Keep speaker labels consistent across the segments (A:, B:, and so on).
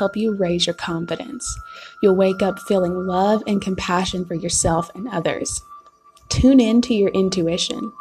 A: help you raise your confidence. You'll wake up feeling love and compassion for yourself and others. Tune in to your intuition.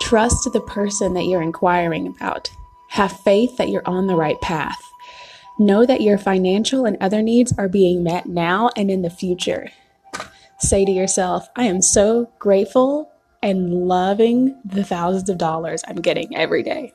A: Trust the person that you're inquiring about. Have faith that you're on the right path. Know that your financial and other needs are being met now and in the future. Say to yourself, I am so grateful and loving the thousands of dollars I'm getting every day.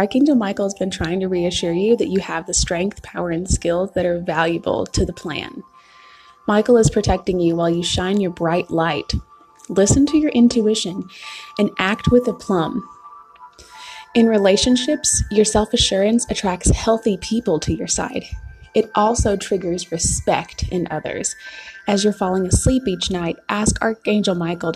A: Archangel Michael has been trying to reassure you that you have the strength, power, and skills that are valuable to the plan. Michael is protecting you while you shine your bright light. Listen to your intuition and act with aplomb. In relationships, your self assurance attracts healthy people to your side. It also triggers respect in others. As you're falling asleep each night, ask Archangel Michael